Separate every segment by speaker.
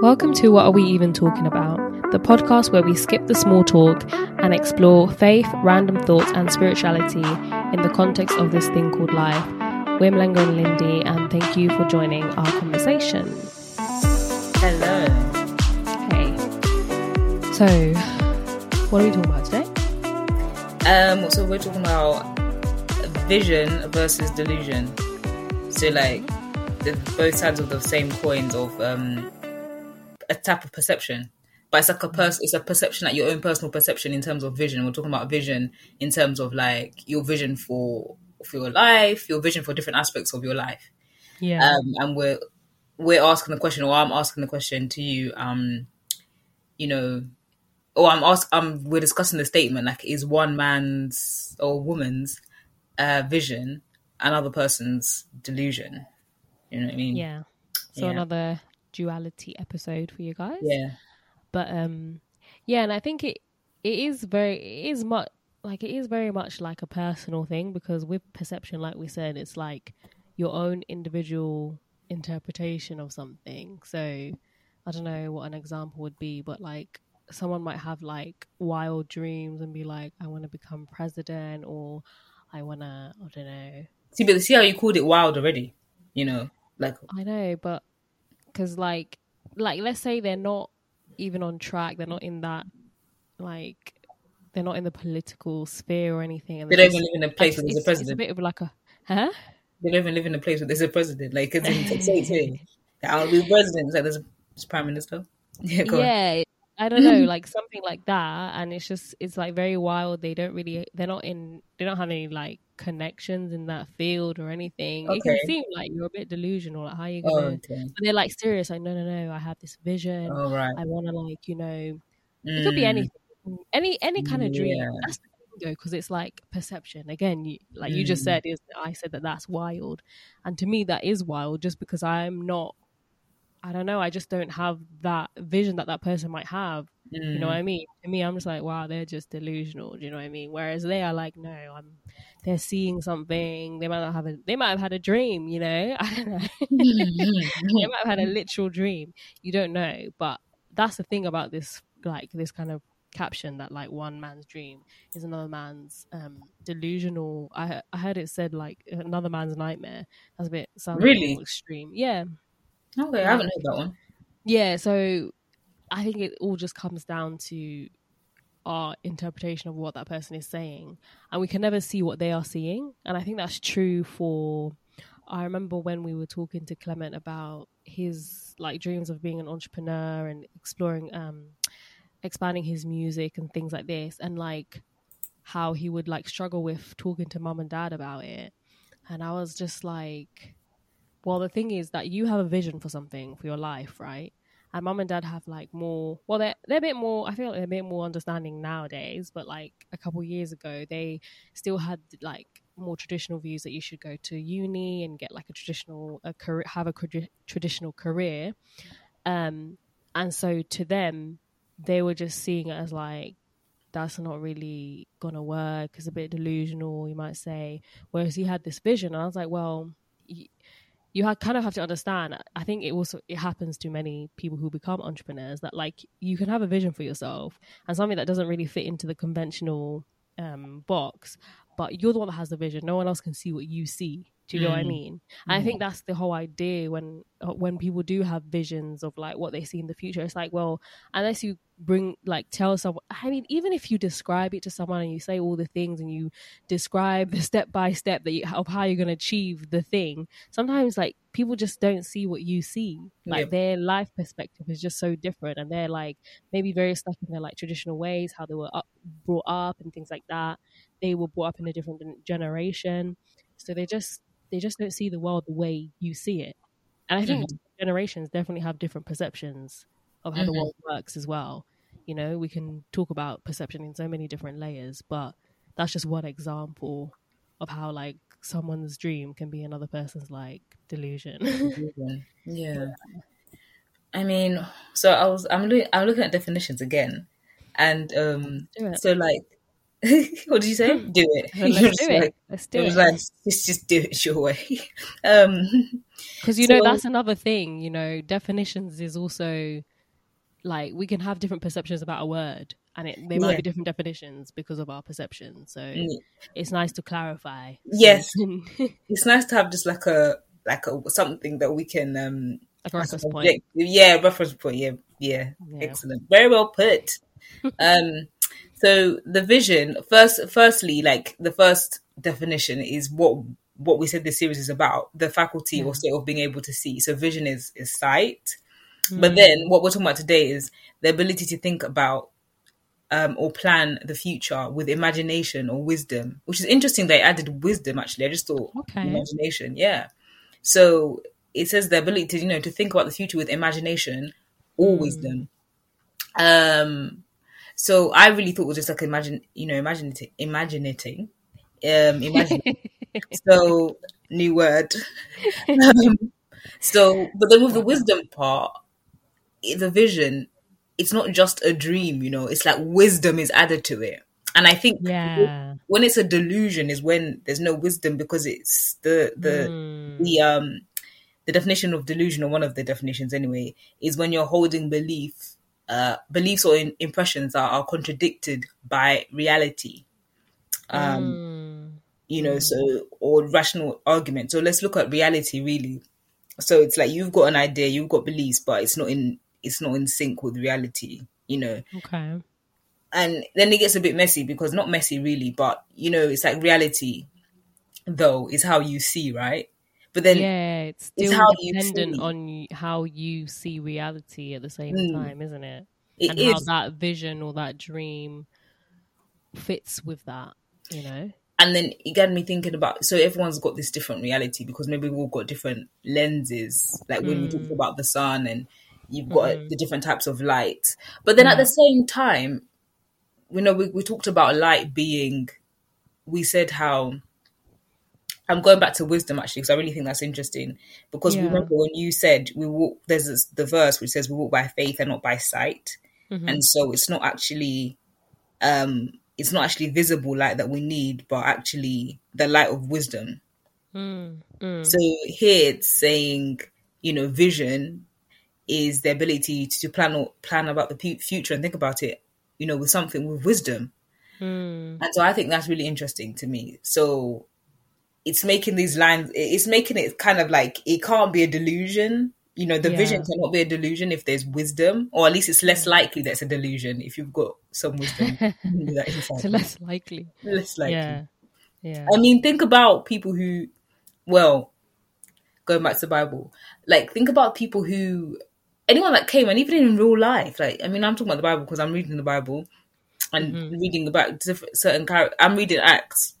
Speaker 1: Welcome to What Are We Even Talking About? The podcast where we skip the small talk and explore faith, random thoughts, and spirituality in the context of this thing called life. We're Mlengo and Lindy, and thank you for joining our conversation.
Speaker 2: Hello.
Speaker 1: Hey. So, what are we talking about today?
Speaker 2: Um, so we're talking about vision versus delusion. So like the both sides of the same coins of um a type of perception. But it's like a pers- it's a perception, like your own personal perception in terms of vision. We're talking about vision in terms of like your vision for for your life, your vision for different aspects of your life.
Speaker 1: Yeah.
Speaker 2: Um, and we're we're asking the question, or I'm asking the question to you. Um, you know, or I'm ask, um, we're discussing the statement like, is one man's or woman's uh, vision another person's delusion? You know what I mean?
Speaker 1: yeah. So,
Speaker 2: Yeah.
Speaker 1: another duality episode for you guys.
Speaker 2: Yeah.
Speaker 1: but um yeah and i think it it is very it is much like it is very much like a personal thing because with perception like we said it's like your own individual interpretation of something so i don't know what an example would be but like someone might have like wild dreams and be like i want to become president or i want to i don't know
Speaker 2: See, but see how you called it wild already. You know, like
Speaker 1: I know, but because like, like let's say they're not even on track, they're not in that, like, they're not in the political sphere or anything, and
Speaker 2: they don't even live in a place where there's a
Speaker 1: president it's a bit of like a, huh?
Speaker 2: They don't even live in a place where there's a president. Like, it's in it here. I'll be president. It's like there's a prime minister. Yeah,
Speaker 1: yeah. I don't know, like something like that, and it's just it's like very wild. They don't really, they're not in, they don't have any like connections in that field or anything. It can seem like you're a bit delusional, like how are you
Speaker 2: Oh,
Speaker 1: gonna,
Speaker 2: okay.
Speaker 1: but they're like serious, like no, no, no, I have this vision.
Speaker 2: All right.
Speaker 1: I want to like you know it could be
Speaker 2: Mm,
Speaker 1: anything any any kind of dream
Speaker 2: Yeah.
Speaker 1: that's the thing though because it's like perception again you like you just
Speaker 2: Mm.
Speaker 1: said is i said that that's wild and to me that is wild just because i'm not i don't know i just don't have that vision that that person might have you know what
Speaker 2: mm.
Speaker 1: i mean to me i'm just like wow they're just delusional do you know what i mean whereas they are like no i'm they're seeing something they might not have a they might have had a dream you know i don't know they might have had a literal dream. You don't know, but that's the thing about this, like this kind of caption that like one man's dream is another man's um delusional. I I heard it said like another man's nightmare. That's a bit sounds
Speaker 2: Really?
Speaker 1: extreme. Yeah,
Speaker 2: Okay, I haven't heard that one.
Speaker 1: yeah. So I think it all just comes down to our interpretation of what that person is saying, and we can never see what they are seeing. And I think that's true for. I remember when we were talking to Clement about his like dreams of being an entrepreneur and exploring, um, expanding his music and things like this, and like how he would like struggle with talking to mum and dad about it. And I was just like, well, the thing is that you have a vision for something for your life, right? And mum and dad have like more. Well, they're they're a bit more. I feel like they're a bit more understanding nowadays. But like a couple years ago, they still had like more traditional views that you should go to uni and get like a traditional a career, have a traditional career. Um, and so to them, they were just seeing it as like that's not really gonna work. It's a bit delusional, you might say. Whereas he had this vision, and I was like, well. You ha- kind of have to understand. I think it also it happens to many people who become entrepreneurs that like you can have a vision for yourself and something that doesn't really fit into the conventional um, box, but you're the one that has the vision. No one else can see what you see. Do you know what I
Speaker 2: Mm.
Speaker 1: mean? And I think that's the whole idea when uh, when people do have visions of like what they see in the future. It's like, well, unless you bring like tell someone. I mean, even if you describe it to someone and you say all the things and you describe the step by step that you, of how you're going to achieve the thing, sometimes like people just don't see what you see. Like
Speaker 2: Yep.
Speaker 1: their life perspective is just so different, and they're like maybe very stuck in their like traditional ways, how they were up, brought up, and things like that. They were brought up in a different generation, so they just they just don't see the world the way you see it. And I think mm-hmm. generations definitely have different perceptions of how the
Speaker 2: Mhm.
Speaker 1: world works as well. You know, we can talk about perception in so many different layers, but that's just one example of how like someone's dream can be another person's like delusion.
Speaker 2: Yeah. I mean, so I was I'm looking I'm looking at definitions again, and um, so like what did you say? Do it.
Speaker 1: Let's do it.
Speaker 2: like-
Speaker 1: Let's do
Speaker 2: it like, just, just do it your way. Um,
Speaker 1: Because you know that's another thing. You know, definitions is also like we can have different perceptions about a word, and it, they might
Speaker 2: Yeah.
Speaker 1: be different definitions because of our perception. So
Speaker 2: Mm.
Speaker 1: it's nice to clarify.
Speaker 2: Yes. it's nice to have just like a like a something that we can um
Speaker 1: like a reference point.
Speaker 2: object- yeah reference point yeah yeah
Speaker 1: Yeah.
Speaker 2: excellent very well put um so the vision first firstly like the first definition is what what we said this series is about the faculty or state of being able to see so vision is is sight but
Speaker 1: Mm.
Speaker 2: then what we're talking about today is the ability to think about um, or plan the future with imagination or wisdom, which is interesting. They added wisdom. Actually, I just thought
Speaker 1: Okay.
Speaker 2: imagination. Yeah. So it says the ability to you know to think about the future with imagination or wisdom. Um. So I really thought it was just like imagine, you know, imaginating, imaginating, um, imagine. so new word. um, so, but then with the wisdom part, the vision, it's not just a dream, you know, it's like wisdom is added to it. And I think
Speaker 1: Yeah.
Speaker 2: when it's a delusion is when there's no wisdom because it's the the
Speaker 1: Mm.
Speaker 2: the um the definition of delusion or one of the definitions anyway is when you're holding belief uh beliefs or in, impressions are, are contradicted by reality um
Speaker 1: Mm.
Speaker 2: you know so or rational argument so let's look at reality really so it's like you've got an idea you've got beliefs but it's not in it's not in sync with reality you know
Speaker 1: Okay.
Speaker 2: and then it gets a bit messy because not messy really but you know it's like reality though is how you see right but then
Speaker 1: yeah, it's
Speaker 2: it's how
Speaker 1: dependent on how you see reality at the same
Speaker 2: Mm.
Speaker 1: time, isn't it?
Speaker 2: it
Speaker 1: and
Speaker 2: is
Speaker 1: how that vision or that dream fits with that, you know?
Speaker 2: and then it got me thinking about so everyone's got this different reality because maybe we've all got different lenses like when we
Speaker 1: Mm.
Speaker 2: talk about the sun and you've got
Speaker 1: Mhm.
Speaker 2: the different types of light but then at the same time you know we, we talked about light being we said how i'm going back to wisdom actually because i really think that's interesting because
Speaker 1: Yeah.
Speaker 2: remember when you said we walk there's this, the verse which says we walk by faith and not by sight
Speaker 1: Mhm.
Speaker 2: and so it's not actually um it's not actually visible light that we need but actually the light of wisdom
Speaker 1: Mm, mm.
Speaker 2: so here it's saying you know vision is the ability to plan plan about the future and think about it you know with something with wisdom
Speaker 1: Mm.
Speaker 2: and so i think that's really interesting to me so it's making these lines it's making it kind of like it can't be a delusion you know the vision cannot be a delusion if there's wisdom or at least it's less likely that it's a delusion if you've got some wisdom
Speaker 1: It's less likely.
Speaker 2: less likely
Speaker 1: Yeah. Yeah.
Speaker 2: I mean, think about people who, well, going back to the Bible, like think about people who, anyone that came, and even in real life, like I mean, I'm talking about the Bible because I'm reading the Bible and
Speaker 1: Mhm.
Speaker 2: reading about different, certain characters. I'm reading Acts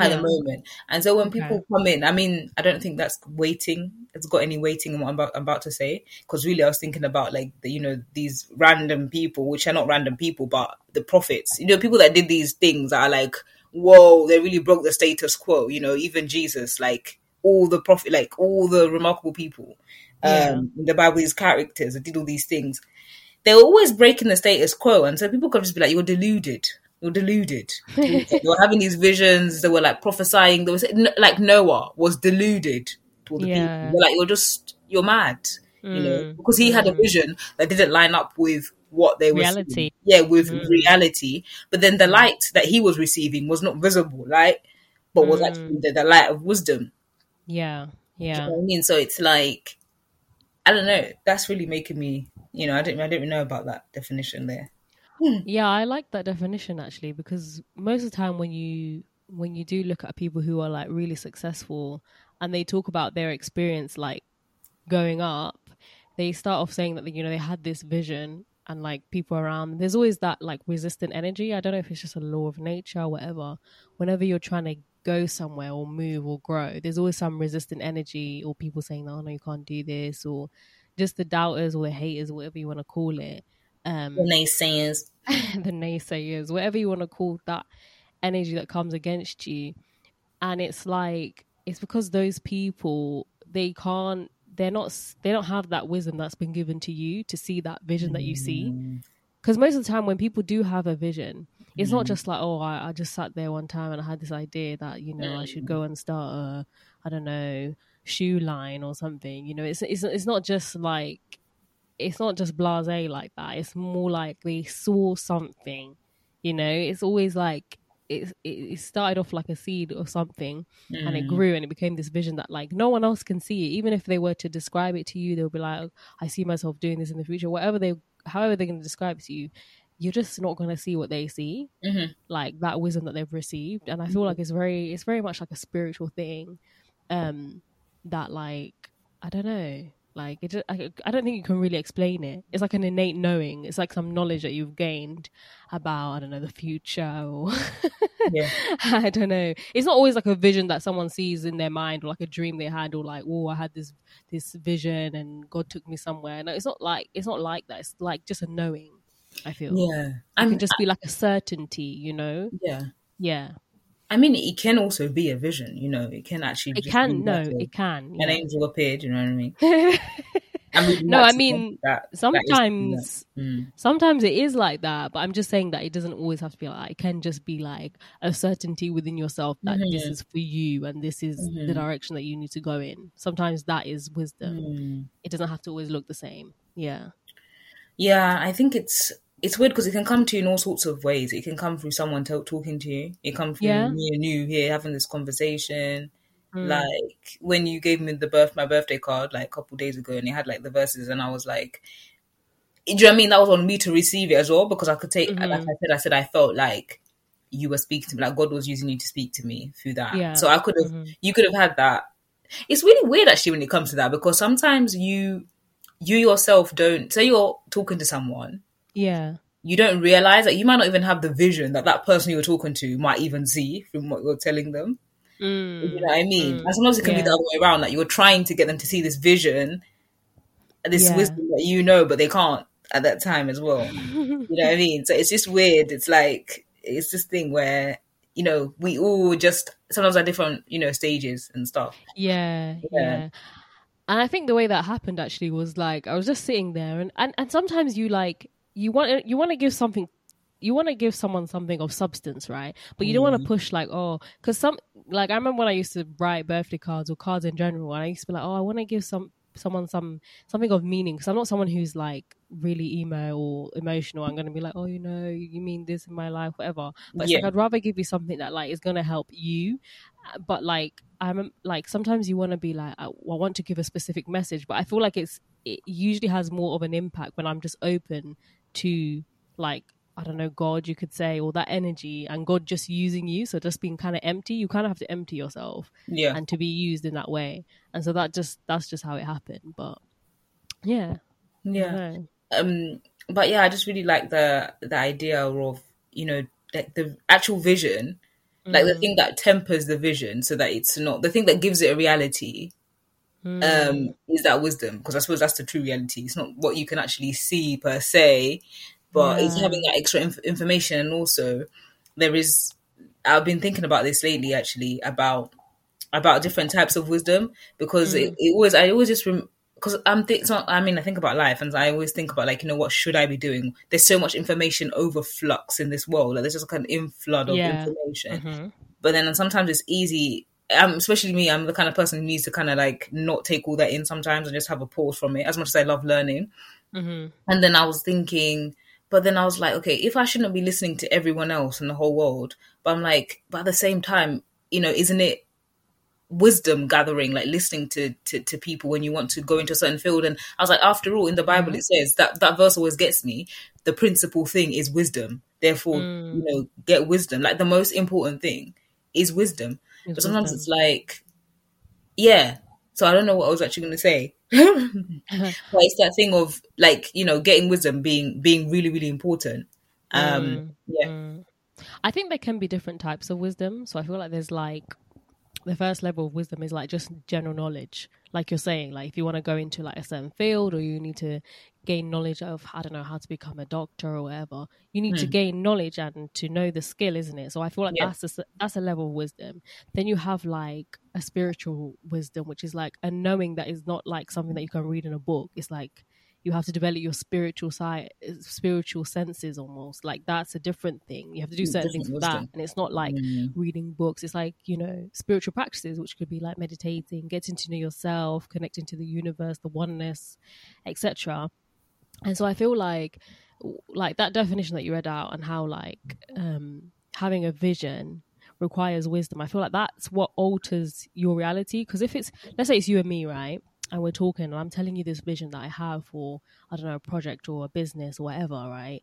Speaker 2: at
Speaker 1: Yeah.
Speaker 2: the moment, and so when
Speaker 1: Okay.
Speaker 2: people come in, I mean, I don't think that's waiting. It's got any waiting in what I'm about, I'm about to say because really, I was thinking about like the, you know these random people, which are not random people, but the prophets. You know, people that did these things that are like whoa, they really broke the status quo. You know, even Jesus, like all the prophet, like all the remarkable people
Speaker 1: Yeah.
Speaker 2: um, in the Bible, these characters that did all these things, they were always breaking the status quo. And so people could just be like, you're deluded. You're deluded. were having these visions. They were like prophesying. They was like Noah was deluded to all the
Speaker 1: Yeah.
Speaker 2: people. They're like, you're just, you're mad. You know,
Speaker 1: Mm.
Speaker 2: because he had a
Speaker 1: Mm.
Speaker 2: vision that didn't line up with what they were
Speaker 1: Reality.
Speaker 2: seeing. Yeah, with
Speaker 1: Mm.
Speaker 2: reality. But then the light that he was receiving was not visible, right? But was
Speaker 1: Mm.
Speaker 2: actually the, the light of wisdom.
Speaker 1: Yeah.
Speaker 2: Do you
Speaker 1: Yeah.
Speaker 2: know what I mean? So it's like, I don't know. That's really making me, you know, I don't, I don't know about that definition there.
Speaker 1: Yeah, I like that definition actually because most of the time when you when you do look at people who are like really successful and they talk about their experience like going up, they start off saying that you know they had this vision and like people around. There's always that like resistant energy. I don't know if it's just a law of nature or whatever. Whenever you're trying to go somewhere or move or grow, there's always some resistant energy or people saying, "Oh no, you can't do this," or just the doubters or the haters, whatever you want to call it. Um,
Speaker 2: The naysayers.
Speaker 1: the naysayers, whatever you want to call that energy that comes against you. And it's like it's because those people they can't they're not they don't have that wisdom that's been given to you to see that vision that you see. Because most of the time when people do have a vision, It's not
Speaker 2: Mm.
Speaker 1: just like, oh, I, I just sat there one time and I had this idea that you know I should go and start a, I don't know, shoe line or something. You know, it's it's it's not just like it's not just blasé like that. It's more like they saw something. You know, it's always like it it, started off like a seed or something, and it
Speaker 2: Mm.
Speaker 1: grew and it became this vision that like no one else can see it. Even if they were to describe it to you, they'll be like, I see myself doing this in the future. Whatever they, however they're going to describe it to you, you're just not going to see what they see
Speaker 2: Mhm.
Speaker 1: like that wisdom that they've received. And i feel like it's very it's very much like a spiritual thing um that like i don't know like it just, I, I don't think you can really explain it. It's like an innate knowing. It's like some knowledge that you've gained about i don't know the future or
Speaker 2: Yeah.
Speaker 1: i don't know. It's not always like a vision that someone sees in their mind or like a dream they had or like oh i had this this vision and god took me somewhere. No it's not like it's not like that. It's like just a knowing i feel
Speaker 2: Yeah.
Speaker 1: it
Speaker 2: I'm
Speaker 1: can just be like a certainty you know
Speaker 2: yeah.
Speaker 1: yeah
Speaker 2: I mean, it can also be a vision. You know, it can actually.
Speaker 1: It can, no, it can.
Speaker 2: An
Speaker 1: yeah.
Speaker 2: angel appeared. You know what I mean? I mean,
Speaker 1: No, I mean,
Speaker 2: that,
Speaker 1: sometimes,
Speaker 2: Mm.
Speaker 1: sometimes it is like that, but I'm just saying that it doesn't always have to be like. that. It can just be like a certainty within yourself that this
Speaker 2: Mhm.
Speaker 1: is for you and this is the
Speaker 2: Mhm.
Speaker 1: direction that you need to go in. Sometimes that is wisdom.
Speaker 2: Mm.
Speaker 1: It doesn't have to always look the same. Yeah,
Speaker 2: Yeah, I think it's it's weird because it can come to you in all sorts of ways. It can come through someone t- talking to you. It come from
Speaker 1: Yeah.
Speaker 2: me and you here having this conversation.
Speaker 1: Mm.
Speaker 2: Like when you gave me the birth my birthday card like a couple days ago, and it had like the verses, and I was like, do you know what I mean? That was on me to receive it as well because I could take.
Speaker 1: Mhm.
Speaker 2: Like I said, I said I felt like you were speaking to me, like God was using you to speak to me through that.
Speaker 1: Yeah.
Speaker 2: So I could have,
Speaker 1: Mhm.
Speaker 2: you could have had that. It's really weird actually when it comes to that because sometimes you, you yourself don't say you're talking to someone
Speaker 1: yeah,
Speaker 2: you don't realize that you might not even have the vision that that person you're talking to might even see from what you're telling them.
Speaker 1: Mm.
Speaker 2: You know what I mean?
Speaker 1: Mm.
Speaker 2: And sometimes it can be the other way around. Like you're trying to get them to see this vision, this
Speaker 1: Yeah.
Speaker 2: wisdom that you know, but they can't at that time as well. You know what I mean? So it's just weird. It's like it's this thing where you know we all just sometimes at different you know stages and stuff.
Speaker 1: Yeah,
Speaker 2: Yeah.
Speaker 1: yeah. And I think the way that happened actually was like I was just sitting there and and, and sometimes you like you want you want to give something you want to give someone something of substance, right? But you don't want to mm. push like oh cuz some like I remember when I used to write birthday cards or cards in general and I used to be like oh I want to give some someone some something of meaning because I'm not someone who's like really emo or emotional. I'm going to be like, oh, you know, you mean this in my life, whatever. But it's
Speaker 2: Yeah.
Speaker 1: like I'd rather give you something that like is going to help you. But like I'm like sometimes you want to be like I, I want to give a specific message, but I feel like it's it usually has more of an impact when I'm just open to like I don't know God, you could say, or that energy, and God just using you. So just being kind of empty, you kind of have to empty yourself
Speaker 2: Yeah,
Speaker 1: and to be used in that way. And so that just that's just how it happened. But yeah,
Speaker 2: yeah. Um, but yeah, I just really like the the idea of you know like the actual vision, like the
Speaker 1: Mm.
Speaker 2: thing that tempers the vision, so that it's not the thing that gives it a reality.
Speaker 1: Mm.
Speaker 2: um, is that wisdom because I suppose that's the true reality. It's not what you can actually see per se, but it's having that extra inf- information. And also, there is. I've been thinking about this lately, actually, about about different types of wisdom because it, it always I always just because I'm think so, I mean I think about life and I always think about like you know what should I be doing? There's so much information overflux in this world. Like there's just like an inflood of
Speaker 1: Yeah.
Speaker 2: information
Speaker 1: Mhm.
Speaker 2: but then sometimes it's easy um, especially me i'm the kind of person who needs to kind of like not take all that in sometimes and just have a pause from it as much as i love learning.
Speaker 1: Mhm.
Speaker 2: and then i was thinking but then i was like okay if i shouldn't be listening to everyone else in the whole world but i'm like but at the same time you know isn't it wisdom gathering like listening to, to to people when you want to go into a certain field? And i was like after all in the bible it says that that verse always gets me the principal thing is wisdom. Therefore
Speaker 1: Mm.
Speaker 2: you know get wisdom. Like the most important thing is wisdom
Speaker 1: It's
Speaker 2: but sometimes it's like yeah so i don't know what i was actually going to say but it's that thing of like you know getting wisdom being being really really important um
Speaker 1: Mm.
Speaker 2: yeah
Speaker 1: Mm. I think there can be different types of wisdom. So I feel like there's like the first level of wisdom is like just general knowledge. Like you're saying, like if you want to go into like a certain field or you need to gain knowledge of I don't know how to become a doctor or whatever, you need to hmm. gain knowledge and to know the skill, isn't it? So I feel like
Speaker 2: Yeah.
Speaker 1: that's a, that's a level of wisdom. Then you have like a spiritual wisdom, which is like a knowing that is not like something that you can read in a book. It's like you have to develop your spiritual side, spiritual senses almost. Like that's a different thing. You have to do certain things for that, and it's not like reading books. It's like you know spiritual practices, which could be like meditating, getting to know yourself, connecting to the universe, the oneness, etc. And so I feel like like that definition that you read out and how like um having a vision requires wisdom. I feel like that's what alters your reality. Because if it's, let's say it's you and me, right? And we're talking, and I'm telling you this vision that I have for, I don't know, a project or a business or whatever, right?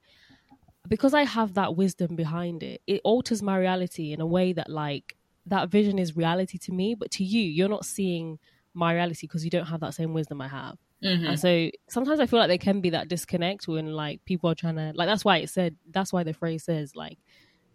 Speaker 1: Because I have that wisdom behind it, it alters my reality in a way that, like, that vision is reality to me. But to you, you're not seeing my reality because you don't have that same wisdom I have. Mm-hmm. And so sometimes I feel like there can be that disconnect when like people are trying to like that's why it said that's why the phrase says like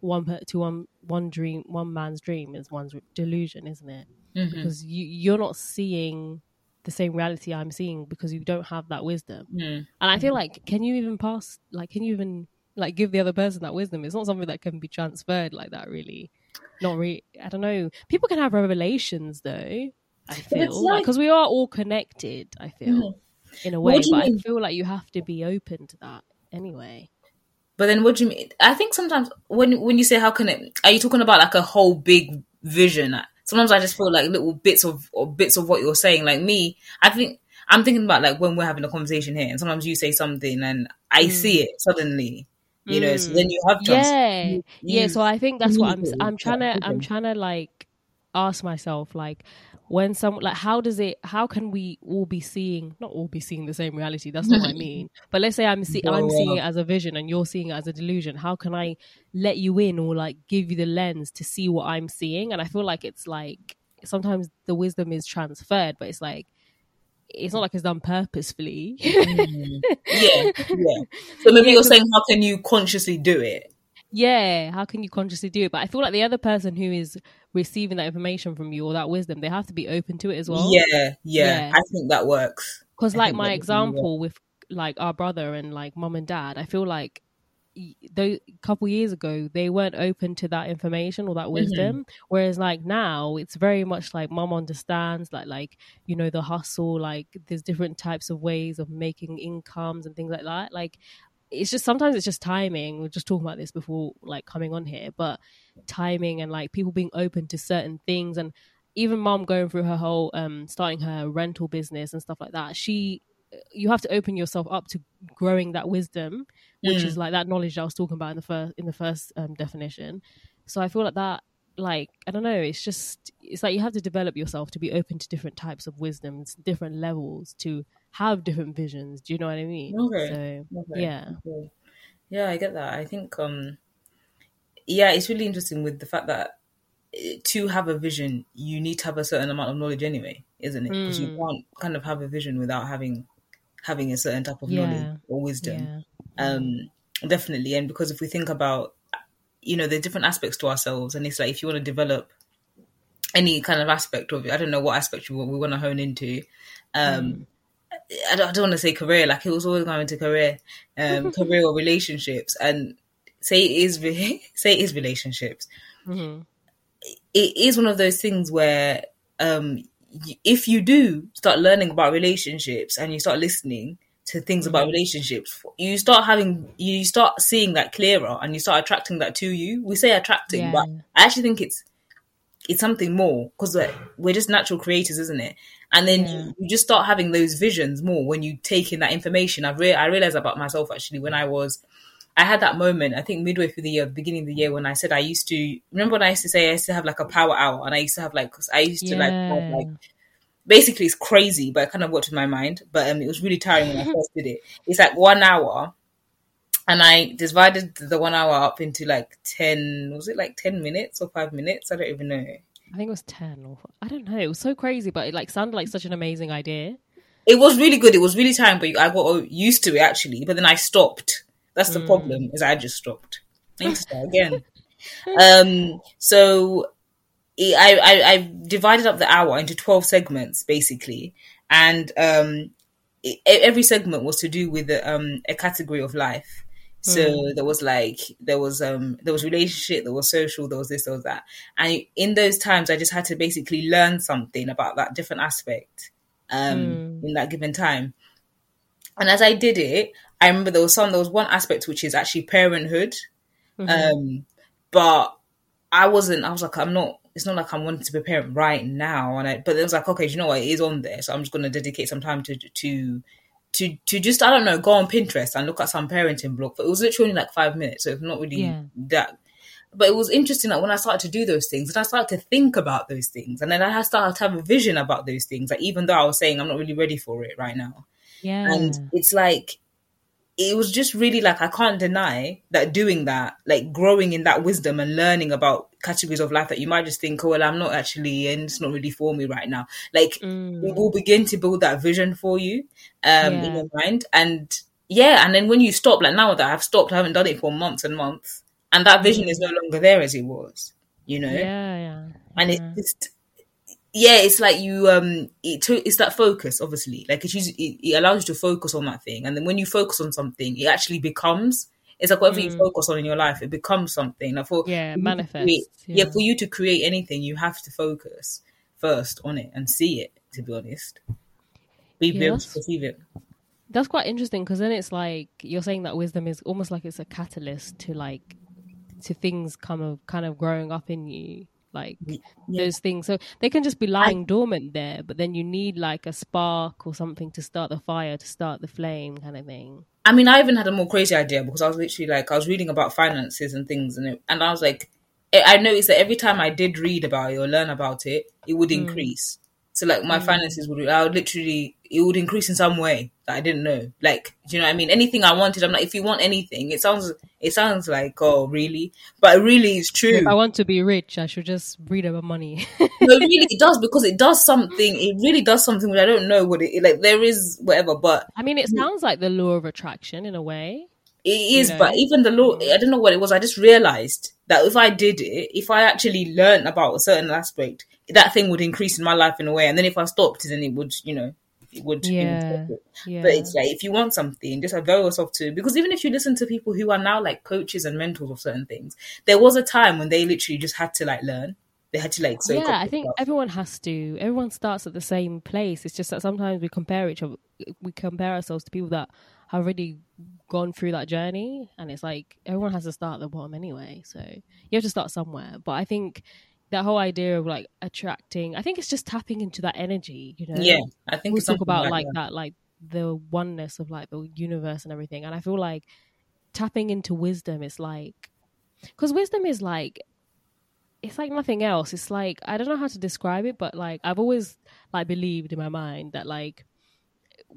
Speaker 1: one to one one dream one man's dream is one's delusion isn't it mm-hmm. because you you're not seeing the same reality i'm seeing because you don't have that wisdom mm. and i feel like can you even pass like can you even like give the other person that wisdom it's not something that can be transferred like that really not really i don't know people can have revelations though i feel because like... we are all connected i feel mm. in a way but mean? i feel like you have to be open to that anyway
Speaker 2: but then what do you mean? I think sometimes when when you say how can it, are you talking about like a whole big vision? Sometimes I just feel like little bits of or bits of what you're saying. Like me, I think I'm thinking about like when we're having a conversation here, and sometimes you say something and I mm. see it suddenly. You know, so then you have
Speaker 1: to yeah, you, yeah. So I think that's what I'm. I'm trying to. I'm trying to like ask myself like when some like how does it how can we all be seeing not all be seeing the same reality that's not what i mean but let's say i'm see, i'm seeing it as a vision and you're seeing it as a delusion how can i let you in or like give you the lens to see what i'm seeing? And i feel like it's like sometimes the wisdom is transferred but it's like it's not like it's done purposefully.
Speaker 2: Mm. yeah yeah. So maybe yeah, you're saying how can you consciously do it?
Speaker 1: Yeah how can you consciously do it? But i feel like the other person who is receiving that information from you or that wisdom they have to be open to it as well
Speaker 2: yeah yeah, yeah. i think that works
Speaker 1: because like my example with like our brother and like mom and dad i feel like though a couple years ago they weren't open to that information or that mm-hmm. wisdom mm-hmm. whereas like now it's very much like mom understands like like you know the hustle like there's different types of ways of making incomes and things like that like it's just sometimes it's just timing. We are just talking about this before like coming on here, but timing and like people being open to certain things and even mom going through her whole um starting her rental business and stuff like that. She you have to open yourself up to growing that wisdom, which mm. is like that knowledge I was talking about in the first in the first um, definition. So I feel like that like I don't know, it's just it's like you have to develop yourself to be open to different types of wisdoms, different levels to have different visions. Do you know what I mean? Okay. So, okay. Yeah. Okay.
Speaker 2: Yeah, I get that. I think um yeah, it's really interesting with the fact that eh, to have a vision, you need to have a certain amount of knowledge anyway, isn't it? Because mm. you can't kind of have a vision without having having a certain type of yeah. knowledge or wisdom. Yeah. Um definitely. And because if we think about you know, the different aspects to ourselves and it's like if you want to develop any kind of aspect of it, I don't know what aspect we, we want to hone into. Um mm I don't, I don't want to say career, like it was always going to career, um, career or relationships, and say it is say it is relationships. Mm-hmm. It is one of those things where, um, if you do start learning about relationships and you start listening to things mm-hmm. about relationships, you start having you start seeing that clearer, and you start attracting that to you. We say attracting, yeah. but I actually think it's it's something more because we're, we're just natural creators, isn't it? And then yeah. you, you, just start having those visions more when you take in that information. I've re- I realized about myself actually when I was, I had that moment. I think midway through the year, beginning of the year, when I said I used to remember when I used to say I used to have like a power hour, and I used to have like cause I used to like like basically it's crazy, but I kind of worked in my mind. But um, it was really tiring when I first did it. It's like one hour, and I divided the one hour up into like ten. Was it like ten minutes or five minutes? I don't even know.
Speaker 1: I think it was 10 or I don't know. It was so crazy, but it like sounded like such an amazing idea.
Speaker 2: It was really good. It was really time, but I got used to it actually. But then I stopped. That's the mm. problem. Is I just stopped. I need to start again. um. So I, I I divided up the hour into twelve segments basically, and um, every segment was to do with um a category of life. So mm. there was like there was um there was relationship, there was social, there was this, there was that. And in those times I just had to basically learn something about that different aspect um mm. in that given time. and as I did it, I remember there was some there was one aspect which is actually parenthood.
Speaker 1: Mm-hmm.
Speaker 2: Um, but I wasn't. I was like, I'm not. It's not like I'm wanting to be a parent right now. And I, but it was like, okay, do you know what? It is on there, so I'm just going to dedicate some time to to to to just I don't know, go on Pinterest and look at some parenting blog. But it was literally only like five minutes, so it's not really
Speaker 1: Yeah.
Speaker 2: that. But it was interesting that when I started to do those things, and I started to think about those things, and then I started to have a vision about those things. Like even though I was saying I'm not really ready for it right now,
Speaker 1: Yeah.
Speaker 2: and it's like it was just really like I can't deny that doing that, like growing in that wisdom and learning about categories of life that you might just think, oh well, I'm not actually, and it's not really for me right now. Like
Speaker 1: Mm.
Speaker 2: it will begin to build that vision for you um, in your mind, and yeah, and then when you stop, like now that I've stopped, I haven't done it for months and months, and that vision is no longer there as it was, you know,
Speaker 1: Mm. yeah, yeah.
Speaker 2: and
Speaker 1: yeah.
Speaker 2: just yeah it's like you um it to, it's that focus obviously like it's usually, it, it allows you to focus on that thing and then when you focus on something it actually becomes it's like whatever you
Speaker 1: Mm.
Speaker 2: focus on in your life it becomes something like for
Speaker 1: Yeah,
Speaker 2: you
Speaker 1: manifest,
Speaker 2: create-
Speaker 1: yeah.
Speaker 2: yeah for you to create anything you have to focus first on it and see it to be honest be
Speaker 1: Yeah,
Speaker 2: able to
Speaker 1: that's-
Speaker 2: perceive it
Speaker 1: That's quite interesting because then it's like you're saying that wisdom is almost like it's a catalyst to like to things kind of kind of growing up in you, like
Speaker 2: Yeah.
Speaker 1: those things. So they can just be lying dormant there, but then you need like a spark or something to start the fire, to start the flame, kind of thing.
Speaker 2: I mean, I even had a more crazy idea because I was literally like, I was reading about finances and things, and it, and I was like, I I noticed that every time I did read about it or learn about it, it would hmm. increase. So like my hmm. finances would, I would literally, it would increase in some way that I didn't know. Like, do you know what I mean? Anything I wanted, I'm like, if you want anything, it sounds, it sounds like, oh, really? But it really is true.
Speaker 1: If I want to be rich, I should just read about money.
Speaker 2: no, it really it does because it does something. It really does something which I don't know what it like. There is whatever, but
Speaker 1: I mean, it sounds like the law of attraction in a way.
Speaker 2: It is,
Speaker 1: know?
Speaker 2: but even the law, I don't know what it was. I just realized that if I did it, if I actually learned about a certain aspect, that thing would increase in my life in a way. And then if I stopped, then it would, you know, it would.
Speaker 1: Yeah,
Speaker 2: it.
Speaker 1: yeah.
Speaker 2: But it's like if you want something, just avail yourself to. Because even if you listen to people who are now like coaches and mentors of certain things, there was a time when they literally just had to like learn. They had to like soak
Speaker 1: yeah, I think
Speaker 2: stuff.
Speaker 1: everyone has to. Everyone starts at the same place. It's just that sometimes we compare each other. We compare ourselves to people that have already gone through that journey, and it's like everyone has to start at the bottom anyway. So you have to start somewhere. But I think that whole idea of like attracting, I think it's just tapping into that energy. You know,
Speaker 2: yeah, I think
Speaker 1: we
Speaker 2: it's
Speaker 1: talk about like
Speaker 2: that.
Speaker 1: that, like the oneness of like the universe and everything. And I feel like tapping into wisdom is like, because wisdom is like, it's like nothing else. It's like I don't know how to describe it, but like I've always like believed in my mind that like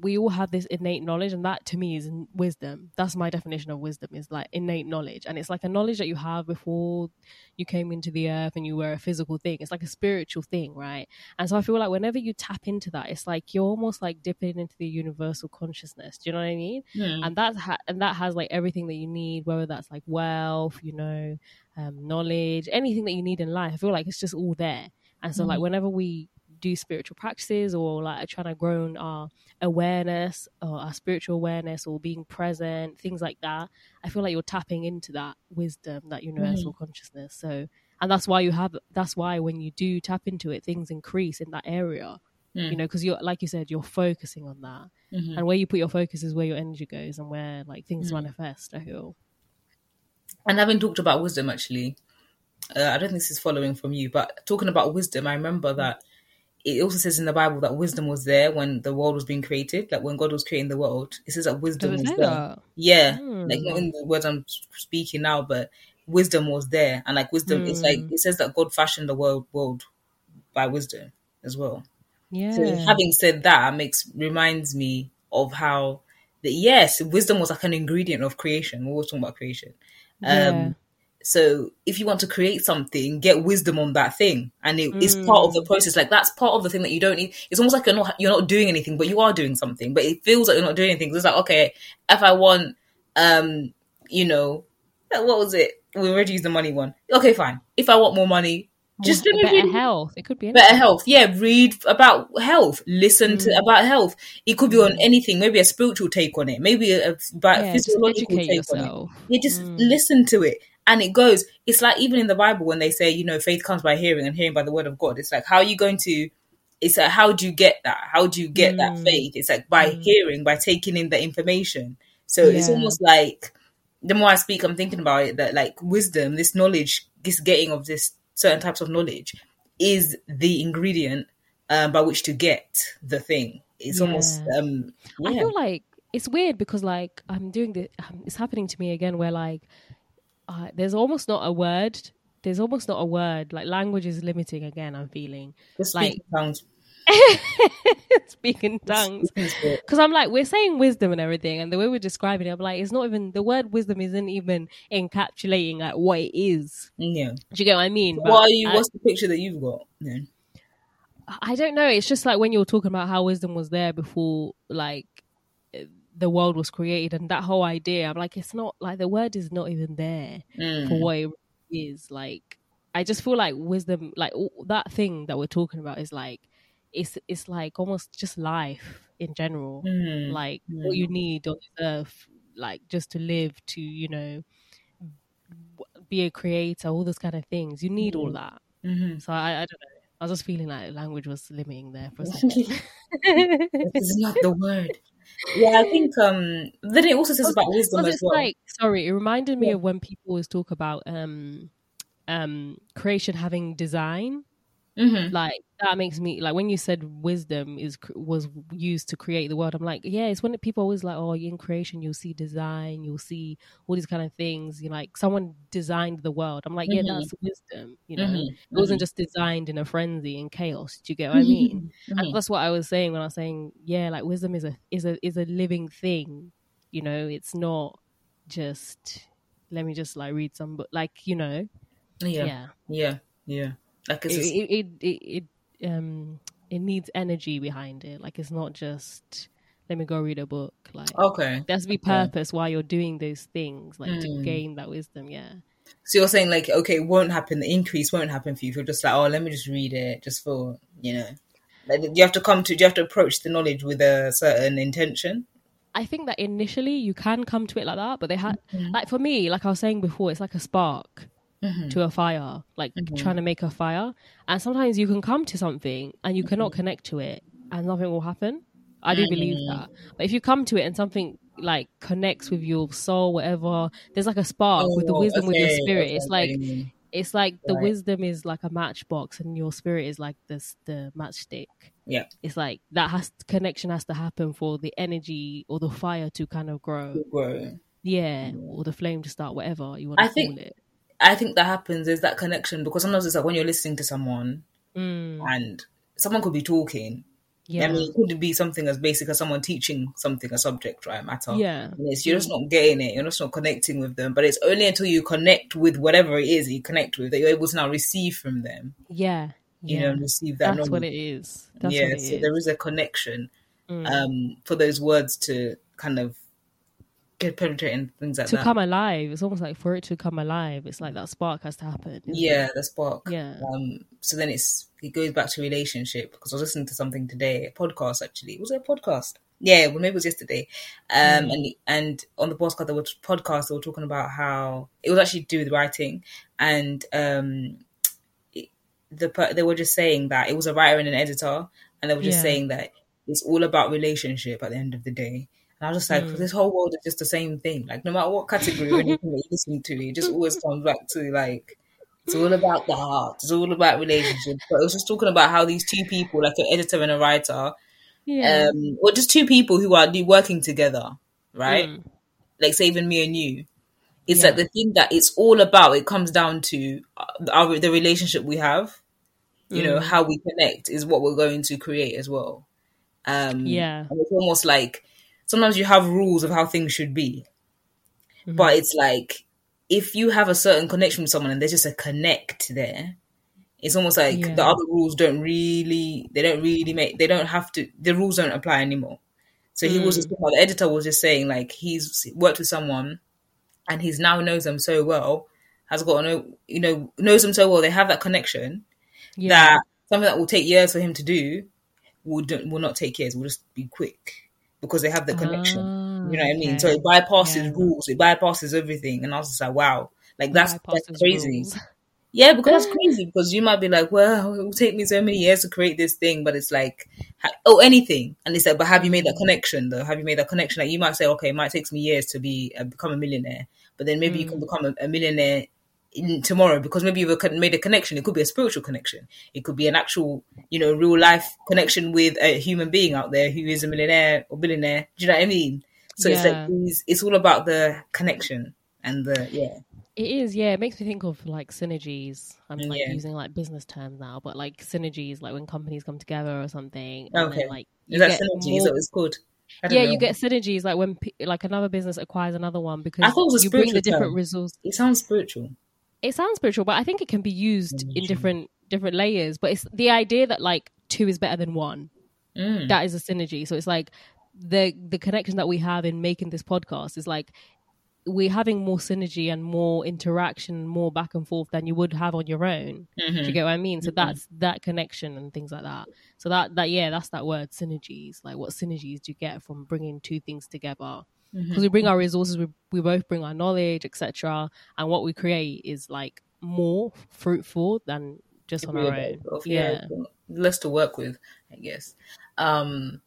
Speaker 1: we all have this innate knowledge, and that to me is wisdom. That's my definition of wisdom is like innate knowledge, and it's like a knowledge that you have before you came into the earth and you were a physical thing. It's like a spiritual thing, right? And so I feel like whenever you tap into that, it's like you're almost like dipping into the universal consciousness. Do you know what I mean?
Speaker 2: Hmm.
Speaker 1: And that's ha- and that has like everything that you need, whether that's like wealth, you know, um, knowledge, anything that you need in life. I feel like it's just all there. And so like whenever we do spiritual practices or like trying to grow in our awareness or our spiritual awareness or being present, things like that, I feel like you're tapping into that wisdom, that universal mm-hmm. consciousness. So and that's why you have that's why when you do tap into it, things increase in that area. You mm. know, because you're like you said, you're focusing on that, mm-hmm. and where you put your focus is where your energy goes, and where like things mm. manifest. I feel.
Speaker 2: and having talked about wisdom actually uh, i don't think this is following from you but talking about wisdom i remember mm. that it also says in the bible that wisdom was there when the world was being created like when god was creating the world it says that wisdom was there
Speaker 1: that?
Speaker 2: yeah
Speaker 1: Hmm.
Speaker 2: like not in the words i'm speaking now but wisdom was there and like wisdom it's like
Speaker 1: Hmm.
Speaker 2: it says that god fashioned the world world by wisdom as well
Speaker 1: Yeah.
Speaker 2: so having said that, makes reminds me of how that yes, wisdom was like an ingredient of creation. We're always talking about creation. Um,
Speaker 1: Yeah.
Speaker 2: So if you want to create something, get wisdom on that thing, and it, it's part of the process. Like that's part of the thing that you don't need. It's almost like you're not you're not doing anything, but you are doing something. But it feels like you're not doing anything. It's like okay, if I want, um, you know, what was it? We already used the money one. Okay, fine. If I want more money, just do
Speaker 1: better
Speaker 2: it.
Speaker 1: health. It could be anything.
Speaker 2: Better health, yeah. Read about health. Listen to
Speaker 1: Mm.
Speaker 2: about health. It could be on anything. Maybe a spiritual take on it. Maybe a, a about
Speaker 1: Yeah,
Speaker 2: physiological take on it.
Speaker 1: yourself.
Speaker 2: You just
Speaker 1: Mm.
Speaker 2: listen to it, and it goes. It's like even in the Bible when they say, you know, faith comes by hearing, and hearing by the word of God. It's like, how are you going to it's like how do you get that? How do you get that
Speaker 1: Mm.
Speaker 2: faith? It's like by
Speaker 1: Mm.
Speaker 2: hearing, by taking in the information. So it's almost like the more I speak, I'm thinking about it that like wisdom, this knowledge, this getting of this certain types of knowledge is the ingredient um, by which to get the thing. It's almost
Speaker 1: Yeah.
Speaker 2: um
Speaker 1: I feel like it's weird because like I'm doing this. um, It's happening to me again where like uh, there's almost not a word. There's almost not a word. Like language is limiting again. I'm feeling
Speaker 2: Just
Speaker 1: like-
Speaker 2: speaking tongues.
Speaker 1: speaking tongues. Because I'm like, we're saying wisdom and everything, and the way we're describing it, I'm like, it's not even the word wisdom isn't even encapsulating like what it is.
Speaker 2: Yeah.
Speaker 1: Do you get what I mean? But
Speaker 2: What are you?
Speaker 1: I,
Speaker 2: What's the picture that you've got? Yeah.
Speaker 1: I don't know. It's just like when you were talking about how wisdom was there before, like the world was created, and that whole idea. I'm like, it's not like the word is not even there for
Speaker 2: Mm.
Speaker 1: what it is. Like, I just feel like wisdom, like that thing that we're talking about, is like it's it's like almost just life in general.
Speaker 2: Mm.
Speaker 1: like what you need on this earth, like just to live, to you know, be a creator, all those kind of things. You need all that.
Speaker 2: Mhm.
Speaker 1: So I, I don't know. I was just feeling like language was limiting there for a second.
Speaker 2: This is not the word. Yeah, I think um then it also says about wisdom as well.
Speaker 1: like sorry, it reminded me
Speaker 2: Yeah.
Speaker 1: of when people always talk about um um creation having design.
Speaker 2: Mhm.
Speaker 1: Like that makes me like when you said wisdom is was used to create the world. I'm like, yeah, it's when people always like, oh, in creation you'll see design, you'll see all these kind of things. You know, like someone designed the world. I'm like, yeah,
Speaker 2: Mhm.
Speaker 1: that's wisdom. You know,
Speaker 2: Mhm.
Speaker 1: it wasn't just designed in a frenzy and chaos. Do you get what I mean?
Speaker 2: Mhm.
Speaker 1: and that's what I was saying when I was saying, yeah, like wisdom is a is a is a living thing. You know, it's not just let me just like read some book, like you know,
Speaker 2: Yeah.
Speaker 1: yeah.
Speaker 2: Yeah. Yeah. Like
Speaker 1: It,
Speaker 2: it's
Speaker 1: it, it it it um it needs energy behind it. Like it's not just let me go read a book. Like
Speaker 2: okay.
Speaker 1: there has to be purpose while you're doing those things, like to
Speaker 2: Mm.
Speaker 1: gain that wisdom. Yeah,
Speaker 2: So you're saying like, okay, it won't happen. The increase won't happen for you. If you're just like, oh, let me just read it, just for you know. Like, you have to come to. You have to approach the knowledge with a certain intention.
Speaker 1: I think that initially you can come to it like that, but they had
Speaker 2: Mm-hmm.
Speaker 1: like for me, like I was saying before, it's like a spark
Speaker 2: Mhm.
Speaker 1: to a fire, like
Speaker 2: Mm-hmm.
Speaker 1: trying to make a fire. And sometimes you can come to something and you
Speaker 2: Mm-hmm.
Speaker 1: cannot connect to it, and nothing will happen. I do believe
Speaker 2: Mm.
Speaker 1: that. But if you come to it and something like connects with your soul, whatever, there's like a spark with the
Speaker 2: Oh,
Speaker 1: wisdom with your spirit.
Speaker 2: okay,
Speaker 1: It's like
Speaker 2: get what you mean.
Speaker 1: it's like the
Speaker 2: Right.
Speaker 1: wisdom is like a matchbox and your spirit is like this the matchstick.
Speaker 2: Yeah.
Speaker 1: It's like that has connection has to happen for the energy or the fire to kind of grow.
Speaker 2: Grow.
Speaker 1: Yeah. Or the flame to start, whatever you want to
Speaker 2: I
Speaker 1: call
Speaker 2: think-
Speaker 1: it.
Speaker 2: I think that happens is that connection because sometimes it's like when you're listening to someone
Speaker 1: Mm,
Speaker 2: and someone could be talking.
Speaker 1: yeah.
Speaker 2: I mean, it could be something as basic as someone teaching something, a subject, right? Matter.
Speaker 1: yeah.
Speaker 2: And it's, you're just not getting it. You're just not connecting with them. But it's only until you connect with whatever it is that you connect with that you're able to now receive from them.
Speaker 1: Yeah.
Speaker 2: You
Speaker 1: Yeah.
Speaker 2: know, receive that.
Speaker 1: That's what it is. That's
Speaker 2: yeah.
Speaker 1: what it
Speaker 2: so
Speaker 1: is.
Speaker 2: there is a connection
Speaker 1: Mm.
Speaker 2: um, for those words to kind of get penetrate and things like
Speaker 1: to
Speaker 2: that.
Speaker 1: come alive. It's almost like for it to come alive, it's like that spark has to happen.
Speaker 2: yeah,
Speaker 1: it?
Speaker 2: the spark.
Speaker 1: Yeah.
Speaker 2: Um, so then it's it goes back to relationship because I was listening to something today, a podcast actually. Was it a podcast? Yeah, well maybe it was yesterday. Um,
Speaker 1: Mm.
Speaker 2: and and on the podcast, they were podcast they were talking about how it was actually to do with writing, and um, it, the they were just saying that it was a writer and an editor, and they were just
Speaker 1: Yeah.
Speaker 2: saying that it's all about relationship at the end of the day. And I was just like,
Speaker 1: Mm.
Speaker 2: this whole world is just the same thing. Like no matter what category or anything that you listen to, it just always comes back to like it's all about the heart. It's all about relationships. But I was just talking about how these two people, like an editor and a writer,
Speaker 1: Yeah.
Speaker 2: um, or just two people who are working together, right?
Speaker 1: Mm.
Speaker 2: Like even me and you. It's
Speaker 1: Yeah.
Speaker 2: like the thing that it's all about. It comes down to uh, our the relationship we have. You know
Speaker 1: Mm.
Speaker 2: how we connect is what we're going to create as well. Um,
Speaker 1: Yeah.
Speaker 2: and it's almost like sometimes you have rules of how things should be,
Speaker 1: Mhm.
Speaker 2: but it's like if you have a certain connection with someone and there's just a connect there, it's almost like
Speaker 1: Yeah.
Speaker 2: the other rules don't really, they don't really make, they don't have to, the rules don't apply anymore. So he was
Speaker 1: Mm.
Speaker 2: just, the editor was just saying like he's worked with someone and he's now knows them so well, has got know, you know, knows them so well, they have that connection
Speaker 1: yeah.
Speaker 2: that something that will take years for him to do will, do, will not take years, will just be quick because they have the connection.
Speaker 1: Ah,
Speaker 2: You know what I mean? So it bypasses
Speaker 1: Yeah.
Speaker 2: rules, it bypasses everything, and I was just like, wow, like that's that's crazy.
Speaker 1: rules.
Speaker 2: Yeah, because that's crazy. Because you might be like, well, it will take me so many years to create this thing, but it's like, ha- oh, anything. And it's like, but have you made that connection though? Have you made that connection? Like you might say, okay, it might take me years to be uh, become a millionaire, but then maybe you can become a, a millionaire tomorrow because maybe you've made a connection. It could be a spiritual connection. It could be an actual, you know, real life connection with a human being out there who is a millionaire or billionaire. Do you know what I mean? So it's like these, it's all about the connection and the yeah.
Speaker 1: It is, yeah. It makes me think of like synergies. I'm like
Speaker 2: Yeah.
Speaker 1: using like business terms now, but like synergies, like when companies come together or something. And
Speaker 2: Okay.
Speaker 1: then, like
Speaker 2: Is that synergy? Is that what it's called?
Speaker 1: Yeah,
Speaker 2: know.
Speaker 1: you get synergies like when like another business acquires another one because
Speaker 2: I thought it was
Speaker 1: you bring the
Speaker 2: spiritual
Speaker 1: different
Speaker 2: term.
Speaker 1: resources.
Speaker 2: It sounds spiritual.
Speaker 1: It sounds spiritual, but I think it can be used in different different layers. But it's the idea that like two is better than one.
Speaker 2: Mm.
Speaker 1: That is a synergy. So it's like the the connection that we have in making this podcast is like we're having more synergy and more interaction, more back and forth than you would have on your own.
Speaker 2: Mhm.
Speaker 1: Do you get what I mean? So
Speaker 2: Mhm.
Speaker 1: that's that connection and things like that. So that that yeah, that's that word synergies. Like what synergies do you get from bringing two things together? Because we bring our resources, we we both bring our knowledge, etc. And what we create is like more fruitful than just on our own.
Speaker 2: of-
Speaker 1: Yeah.
Speaker 2: less to work with, I guess. Um,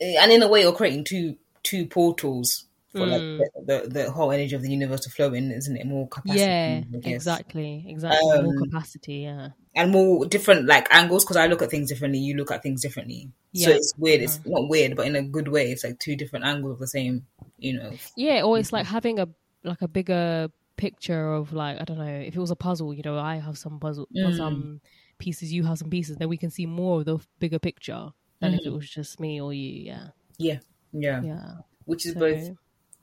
Speaker 2: and in a way, you're creating two two portals for like
Speaker 1: Mm.
Speaker 2: the, the the whole energy of the universe to flow in, isn't it? More capacity,
Speaker 1: Yeah, exactly, exactly. more
Speaker 2: Um,
Speaker 1: capacity. Yeah,
Speaker 2: and more different like angles because I look at things differently. You look at things differently, so it's weird. It's not weird, but in a good way. It's like two different angles of the same, you know.
Speaker 1: yeah. Or it's like having a like a bigger picture of like I don't know if it was a puzzle. You know, I have some puzzle,
Speaker 2: Mm.
Speaker 1: some pieces. You have some pieces. Then we can see more of the bigger picture than if it
Speaker 2: Mhm.
Speaker 1: was just me or you. Yeah,
Speaker 2: Yeah, yeah,
Speaker 1: yeah.
Speaker 2: which is
Speaker 1: So-
Speaker 2: both.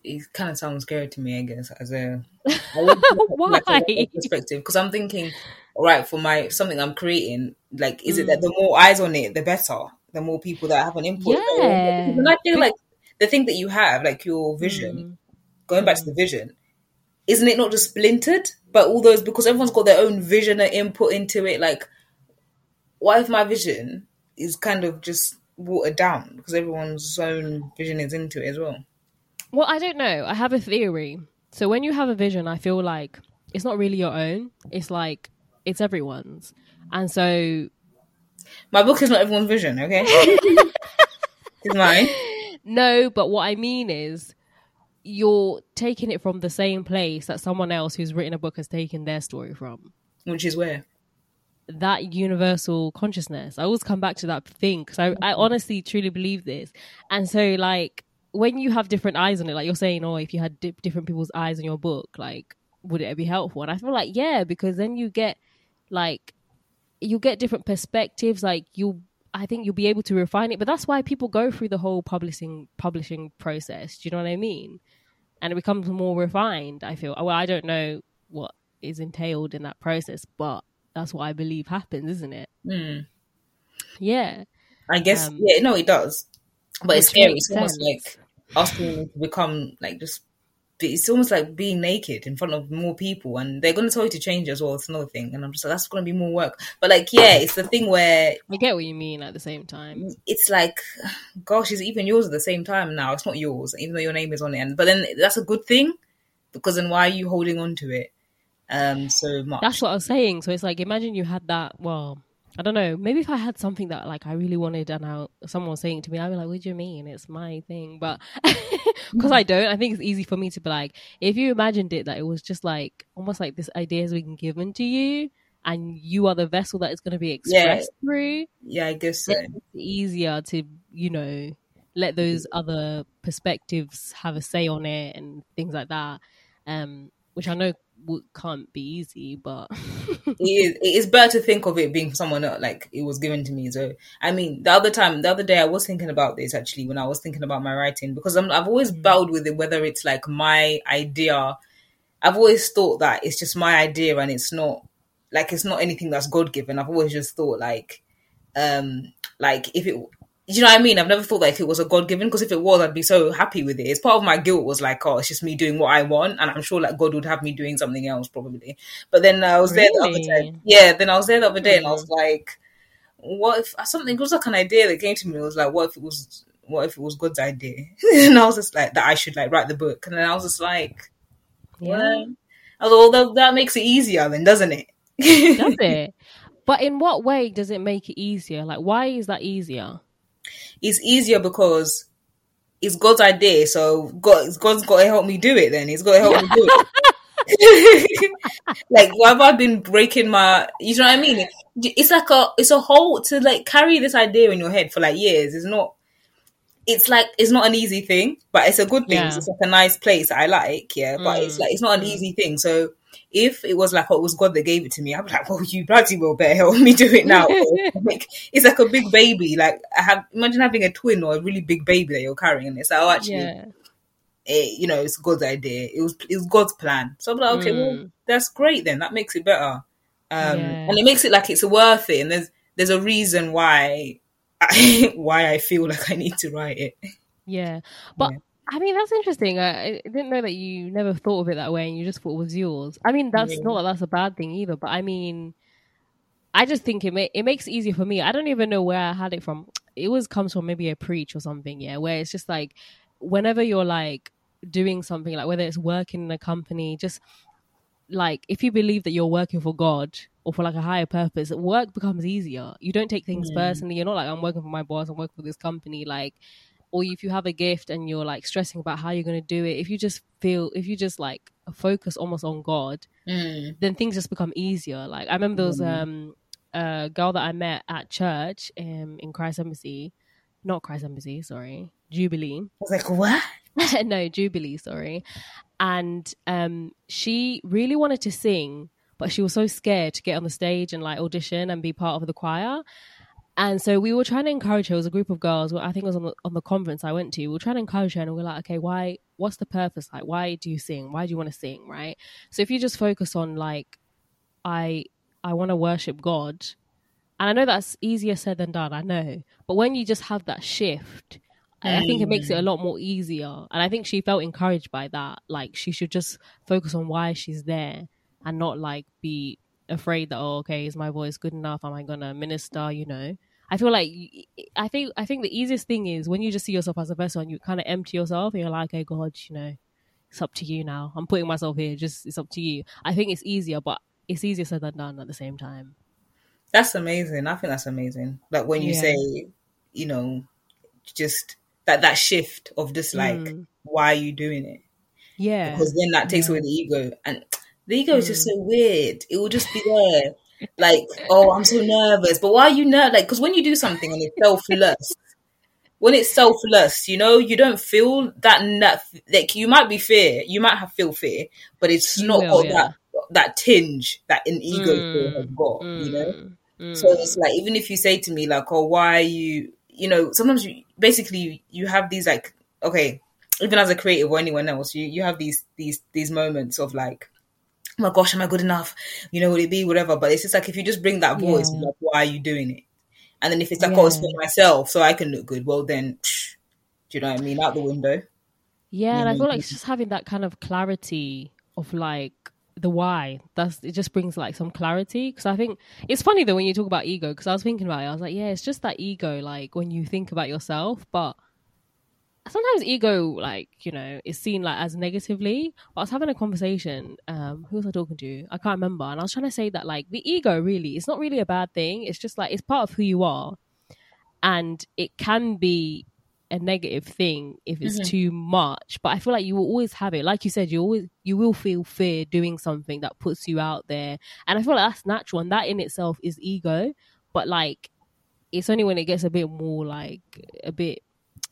Speaker 2: It kind of sounds scary to me, I guess, as a I would like, a
Speaker 1: Why?
Speaker 2: different perspective because I'm thinking, all right, for my something I'm creating, like, is it that the more eyes on it, the better, the more people that have an input.
Speaker 1: Yeah.
Speaker 2: and I feel like the thing that you have, like your vision,
Speaker 1: Mm.
Speaker 2: going back to the vision, isn't it not just splintered? But all those because everyone's got their own vision and input into it. Like, what if my vision is kind of just watered down because everyone's own vision is into it as well?
Speaker 1: Well, I don't know. I have a theory. So when you have a vision, I feel like it's not really your own. It's like it's everyone's. And so
Speaker 2: My book is not everyone's vision, okay? it's mine.
Speaker 1: no, but what I mean is you're taking it from the same place that someone else who's written a book has taken their story from.
Speaker 2: Which is where?
Speaker 1: That universal consciousness. I always come back to that thing because I, I honestly truly believe this. And so, like, when you have different eyes on it, like you're saying, oh, if you had di- different people's eyes on your book, like, would it be helpful? And I feel like, yeah, because then you get, like, you get different perspectives. Like, you, I think you'll be able to refine it. But that's why people go through the whole publishing publishing process. Do you know what I mean? And it becomes more refined. I feel. Well, I don't know what is entailed in that process, but that's what I believe happens, isn't it?
Speaker 2: Hmm.
Speaker 1: Yeah.
Speaker 2: I guess,
Speaker 1: Um,
Speaker 2: yeah, no, it does. But it's scary. It's almost like asking them to become like just. It's almost like being naked in front of more people, and they're going to tell you to change as well. It's another thing, and I'm just like, that's going to be more work. But like, yeah, it's the thing where
Speaker 1: I get what you mean at the same time.
Speaker 2: it's like, gosh, is even yours at the same time now? It's not yours, even though your name is on it. And but then that's a good thing because then why are you holding on to it um so much?
Speaker 1: That's what I was saying. So it's like imagine you had that. Well, I don't know. Maybe if I had something that like I really wanted, and I, someone was saying it to me, I'd be like, "What do you mean? It's my thing." But because I don't, I think it's easy for me to be like, if you imagined it that it was just like almost like this idea has been given to you, and you are the vessel that is going to be expressed through.
Speaker 2: yeah, I guess so.
Speaker 1: It's easier to you know let those other perspectives have a say on it and things like that. Um, which I know w- can't be easy, but
Speaker 2: it is, it is better to think of it being for someone else, like it was given to me. So, I mean, the other time, the other day, I was thinking about this actually when I was thinking about my writing because I'm, I've always battled with it whether it's like my idea. I've always thought that it's just my idea and it's not like it's not anything that's God given. I've always just thought like, um, like if it. Do you know what I mean? I've never thought that if it was a God given, because if it was, I'd be so happy with it. It's part of my guilt was like, oh, it's just me doing what I want, and I'm sure like God would have me doing something else probably. But then I was there the other
Speaker 1: Really?
Speaker 2: time. Yeah, then I was there the other day, and I was mm. like, what if something it was like an idea that came to me? It was like, what if it was, what if it was God's idea? and I was just like, that I should like write the book, and then I was just like,
Speaker 1: yeah,
Speaker 2: well, although that, that makes it easier, then doesn't it?
Speaker 1: Does it? But in what way does it make it easier? Like, why is that easier?
Speaker 2: It's easier because it's God's idea, so God, God's got to help me do it. Then He's got to help me do it. like, why have I been breaking my? You know what I mean? It's like a, it's a whole to like carry this idea in your head for like years. It's not. It's like it's not an easy thing, but it's a good thing.
Speaker 1: Yeah.
Speaker 2: It's like a nice place I like, yeah. But it's
Speaker 1: Mm.
Speaker 2: like it's not an easy thing. So if it was like, oh, it was God that gave it to me, I'd be like, well, you bloody well better help me do it now. like, it's like a big baby. Like I have, imagine having a twin or a really big baby that you're carrying, and it's like, oh, actually,
Speaker 1: Yeah.
Speaker 2: it, you know, it's God's idea. It was, it was God's plan. So I'm like, okay, well,
Speaker 1: Mm.
Speaker 2: that's great. Then that makes it better, um,
Speaker 1: Yeah.
Speaker 2: and it makes it like it's worth it. And there's there's a reason why. I, why I feel like I need to write it.
Speaker 1: Yeah. But
Speaker 2: Yeah.
Speaker 1: I mean, that's interesting. I, I didn't know that you never thought of it that way and you just thought it was yours. I mean, that's
Speaker 2: Yeah.
Speaker 1: not that that's a bad thing either, but I mean, I just think it ma- it makes it easier for me. I don't even know where I had it from. It always comes from maybe a preach or something, yeah, where it's just like whenever you're like doing something, like whether it's working in a company, just like if you believe that you're working for God or for like a higher purpose, work becomes easier. You don't take things
Speaker 2: Mm.
Speaker 1: personally. You're not like I'm working for my boss, I'm working for this company, like or if you have a gift and you're like stressing about how you're going to do it, if you just feel, if you just like focus almost on God,
Speaker 2: Mm.
Speaker 1: then things just become easier. Like I remember there was
Speaker 2: Mhm.
Speaker 1: um a girl that I met at church um, in Christ Embassy, not Christ Embassy, sorry, Jubilee.
Speaker 2: I was like, what?
Speaker 1: no, Jubilee, sorry. And um, she really wanted to sing, but she was so scared to get on the stage and like audition and be part of the choir. And so we were trying to encourage her. It was a group of girls. well, I think it was on the, on the conference I went to. We were trying to encourage her, and we are like, okay, why? What's the purpose? Like, why do you sing? Why do you want to sing? Right. So if you just focus on like, I I want to worship God, and I know that's easier said than done. I know, but when you just have that shift, I I think it makes it a mm. lot more easier. And I think she felt encouraged by that. Like she should just focus on why she's there and not like be afraid that oh okay is my voice good enough? Am I gonna minister? You know. I feel like I think I think the easiest thing is when you just see yourself as a person, and you kind of empty yourself and you're like, okay, God, you know, it's up to you now. I'm putting myself here. Just it's up to you. I think it's easier, but it's easier said than done at the same time.
Speaker 2: That's amazing. I think that's amazing. Like when you
Speaker 1: Yeah.
Speaker 2: say, you know, just that that shift of just like,
Speaker 1: Mm.
Speaker 2: why are you doing it?
Speaker 1: Yeah,
Speaker 2: Because then that takes
Speaker 1: Yeah.
Speaker 2: away the ego, and the ego is just
Speaker 1: Mm.
Speaker 2: so weird. It will just be there, like, oh, I'm so nervous. But why are you nervous? Like, because when you do something and it's selfless, when it's selfless, you know, you don't feel that. that like you might be fear, you might have feel fear, but it's not
Speaker 1: will,
Speaker 2: got
Speaker 1: yeah.
Speaker 2: that that tinge that an ego
Speaker 1: Mm.
Speaker 2: has got. You know.
Speaker 1: Mm. Mm.
Speaker 2: So it's like even if you say to me like, "Oh, why are you?" You know, sometimes you basically you have these like, okay, even as a creative or anyone else, you you have these these these moments of like, "Oh my gosh, am I good enough?" You know, would it be whatever? But it's just like if you just bring that voice,
Speaker 1: Yeah.
Speaker 2: like, why are you doing it? And then if it's like, "Oh, it's for myself, so I can look good," well then, psh, do you know what I mean? Out the window.
Speaker 1: Yeah, and I feel like it's just having that kind of clarity of like the why. That's it. Just brings like some clarity because I think it's funny though when you talk about ego because I was thinking about it. I was like, yeah, it's just that ego. Like when you think about yourself, but sometimes ego, like you know, is seen like as negatively. But I was having a conversation. Um, who was I talking to? I can't remember. And I was trying to say that like the ego really, it's not really a bad thing. It's just like it's part of who you are, and it can be a negative thing if it's
Speaker 2: Mhm.
Speaker 1: too much but i feel like you will always have it like you said you always you will feel fear doing something that puts you out there and i feel like that's natural and that in itself is ego but like it's only when it gets a bit more like a bit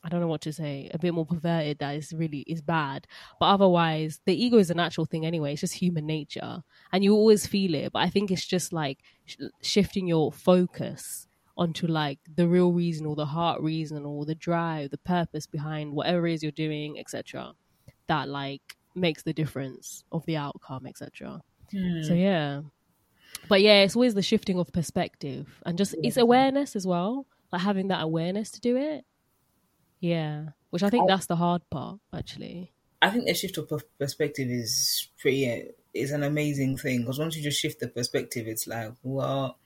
Speaker 1: i don't know what to say a bit more perverted that is really is bad. But otherwise the ego is a natural thing anyway. It's just human nature. And you always feel it but i think it's just like sh- shifting your focus onto like the real reason or the heart reason or the drive the purpose behind whatever it is you're doing etc that like makes the difference of the outcome etc
Speaker 2: Hmm.
Speaker 1: so yeah. But yeah it's always the shifting of perspective and just it's awareness as well like having that awareness to do it yeah which i think that's the hard part actually
Speaker 2: I think the shift of perspective is pretty is an amazing thing because once you just shift the perspective, it's like well,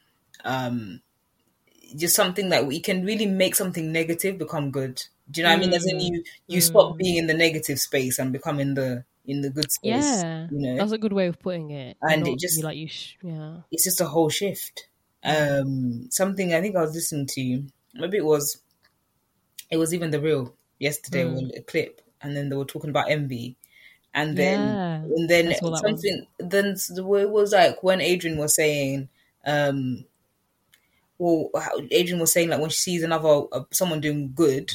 Speaker 2: um, just something that we can really make something negative become good. Do you know what I mean? As in you you stop
Speaker 1: Mm.
Speaker 2: being in the negative space and become in the in the good space.
Speaker 1: Yeah,
Speaker 2: you know,
Speaker 1: that's a good way of putting it.
Speaker 2: And it just-
Speaker 1: like you. Sh- yeah.
Speaker 2: it's just a whole shift. Um, something I think I was listening to, maybe it was, it was even the reel yesterday,
Speaker 1: Mm.
Speaker 2: a clip, and then they were talking about envy, and then
Speaker 1: Yeah,
Speaker 2: and then something, then the way it was like when Adrian was saying, um, well, Adrian was saying like when she sees another uh, someone doing good,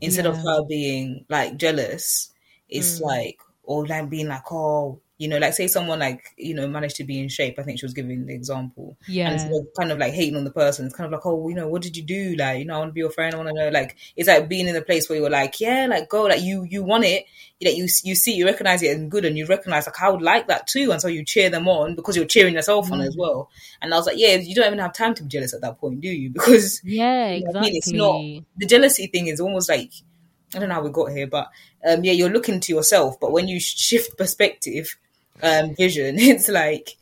Speaker 2: instead of her being like jealous, it's
Speaker 1: Mm.
Speaker 2: like or like being like oh. You know, like say someone like you know managed to be in shape. I think she was giving the example, and
Speaker 1: Yeah.
Speaker 2: instead of kind of like hating on the person, it's kind of like, oh, you know, what did you do? Like, you know, I want to be your friend. I want to know. Like, it's like being in a place where you're like, yeah, like go, like you, you want it. That you, you see, you recognize it and good, and you recognize like I would like that too, and so you cheer them on because you're cheering yourself on
Speaker 1: Mm.
Speaker 2: as well. And I was like, yeah, you don't even have time to be jealous at that point, do you? Because
Speaker 1: Yeah,
Speaker 2: You know I
Speaker 1: exactly.
Speaker 2: mean? It's not- the jealousy thing is almost like I don't know how we got here, but um, yeah, you're looking to yourself. But when you shift perspective, um, vision, it's like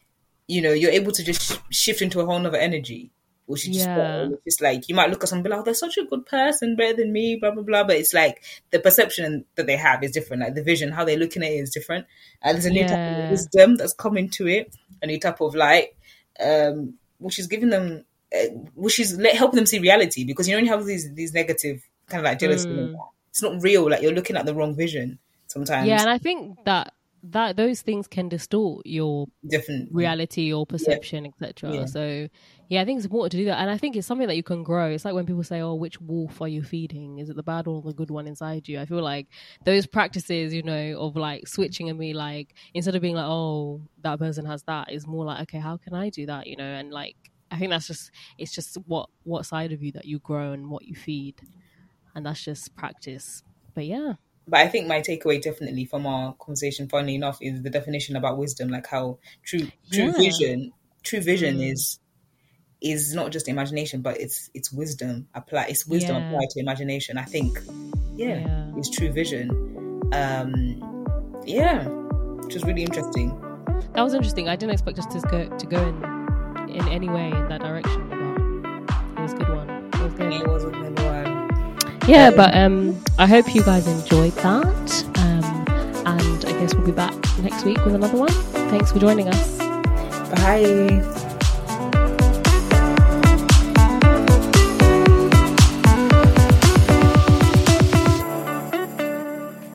Speaker 2: you know you're able to just sh- shift into a whole nother energy, which is just
Speaker 1: Yeah.
Speaker 2: It's like you might look at someone and be like, oh, they're such a good person, better than me, blah blah blah. But it's like the perception that they have is different. Like the vision, how they're looking at it is different. And there's a new type of wisdom that's coming to it, a new type of light, um, which is giving them, uh, which is let, helping them see reality. Because you know when you have these these negative kind of like jealousy,
Speaker 1: Mm.
Speaker 2: it's not real. Like you're looking at the wrong vision sometimes.
Speaker 1: Yeah, and I think that that those things can distort your
Speaker 2: different
Speaker 1: reality or perception, etc.
Speaker 2: Yeah.
Speaker 1: So, yeah, I think it's important to do that, and I think it's something that you can grow. It's like when people say, "Oh, which wolf are you feeding? Is it the bad one or the good one inside you?" I feel like those practices, you know, of like switching and be like, instead of being like, "Oh, that person has that," is more like, "Okay, how can I do that?" You know, and like I think that's just it's just what what side of you that you grow and what you feed, and that's just practice. But yeah,
Speaker 2: But I think my takeaway definitely from our conversation, funny enough, is the definition about wisdom, like how true true
Speaker 1: Yeah.
Speaker 2: vision, true vision
Speaker 1: Mm.
Speaker 2: is is not just imagination, but it's it's wisdom apply. It's wisdom
Speaker 1: Yeah.
Speaker 2: applied to imagination. I think, yeah,
Speaker 1: Yeah.
Speaker 2: it's true vision. Um, yeah, which was really interesting.
Speaker 1: that was interesting. I didn't expect us to go to go in in any way in that direction, but it was a good one. It was good.
Speaker 2: It was a good one.
Speaker 1: Yeah, but um, I hope you guys enjoyed that. Um, and I guess we'll be back next week with another one. Thanks for joining us.
Speaker 2: Bye.